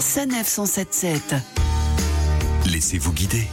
Sanef 177. Laissez-vous guider.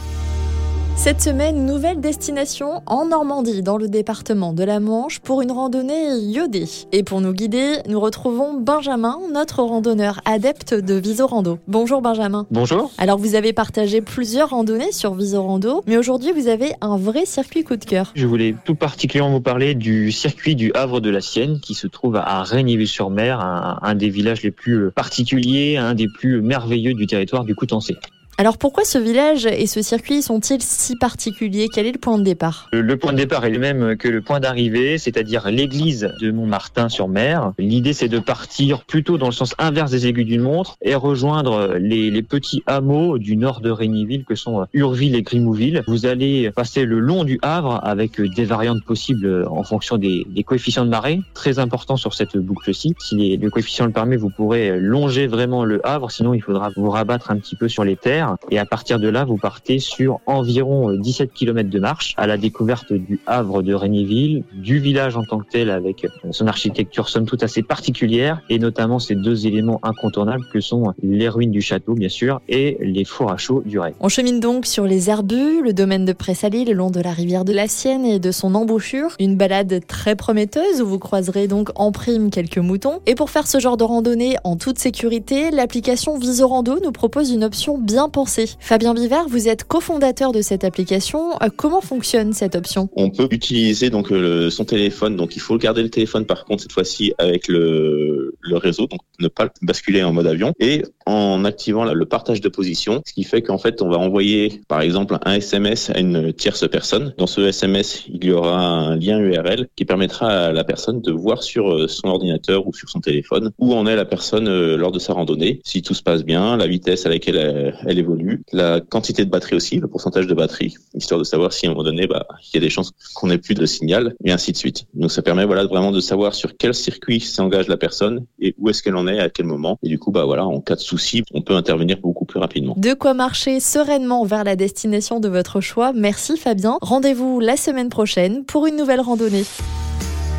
Cette semaine, nouvelle destination en Normandie, dans le département de la Manche, pour une randonnée iodée. Et pour nous guider, nous retrouvons Benjamin, notre randonneur adepte de Visorando. Bonjour Benjamin. Bonjour. Alors vous avez partagé plusieurs randonnées sur Visorando, mais aujourd'hui vous avez un vrai circuit coup de cœur. Je voulais tout particulièrement vous parler du circuit du Havre de la Sienne, qui se trouve à Régnier-sur-Mer, un, un des villages les plus particuliers, un des plus merveilleux du territoire du Coutançais. Alors pourquoi ce village et ce circuit sont-ils si particuliers? Quel est le point de départ? Le point de départ est le même que le point d'arrivée, c'est-à-dire l'église de Montmartin-sur-Mer. L'idée c'est de partir plutôt dans le sens inverse des aiguilles d'une montre et rejoindre les, les petits hameaux du nord de Régnyville que sont Urville et Grimouville. Vous allez passer le long du Havre avec des variantes possibles en fonction des, coefficients de marée. Très important sur cette boucle-ci. Si le coefficient le permet, vous pourrez longer vraiment le Havre, sinon il faudra vous rabattre un petit peu sur les terres. Et à partir de là, vous partez sur environ 17 km de marche à la découverte du Havre de Régnéville, du village en tant que tel avec son architecture somme toute assez particulière et notamment ces deux éléments incontournables que sont les ruines du château bien sûr et les fours à chaud du Ré. On chemine donc sur les herbus, le domaine de Pressalé le long de la rivière de la Sienne et de son embouchure. Une balade très prometteuse où vous croiserez donc en prime quelques moutons. Et pour faire ce genre de randonnée en toute sécurité, l'application Visorando nous propose une option bien Fabien Bivard, vous êtes cofondateur de cette application. Euh, comment fonctionne cette option? On peut utiliser donc euh, son téléphone. Donc il faut garder le téléphone par contre cette fois-ci avec le, le réseau, donc ne pas basculer en mode avion et en activant le partage de position, ce qui fait qu'en fait on va envoyer par exemple un SMS à une tierce personne. Dans ce SMS, il y aura un lien URL qui permettra à la personne de voir sur euh, son ordinateur ou sur son téléphone où en est la personne lors de sa randonnée, si tout se passe bien, la vitesse à laquelle elle, elle évolue, la quantité de batterie aussi, le pourcentage de batterie, histoire de savoir si à un moment donné, bah, il y a des chances qu'on n'ait plus de signal, et ainsi de suite. Donc ça permet voilà vraiment de savoir sur quel circuit s'engage la personne et où est-ce qu'elle en est à quel moment. Et du coup, bah voilà, en cas de souci, on peut intervenir beaucoup plus rapidement. De quoi marcher sereinement vers la destination de votre choix. Merci Fabien. Rendez-vous la semaine prochaine pour une nouvelle randonnée.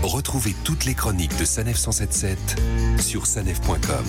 Retrouvez toutes les chroniques de Sanef 177 sur sanef.com.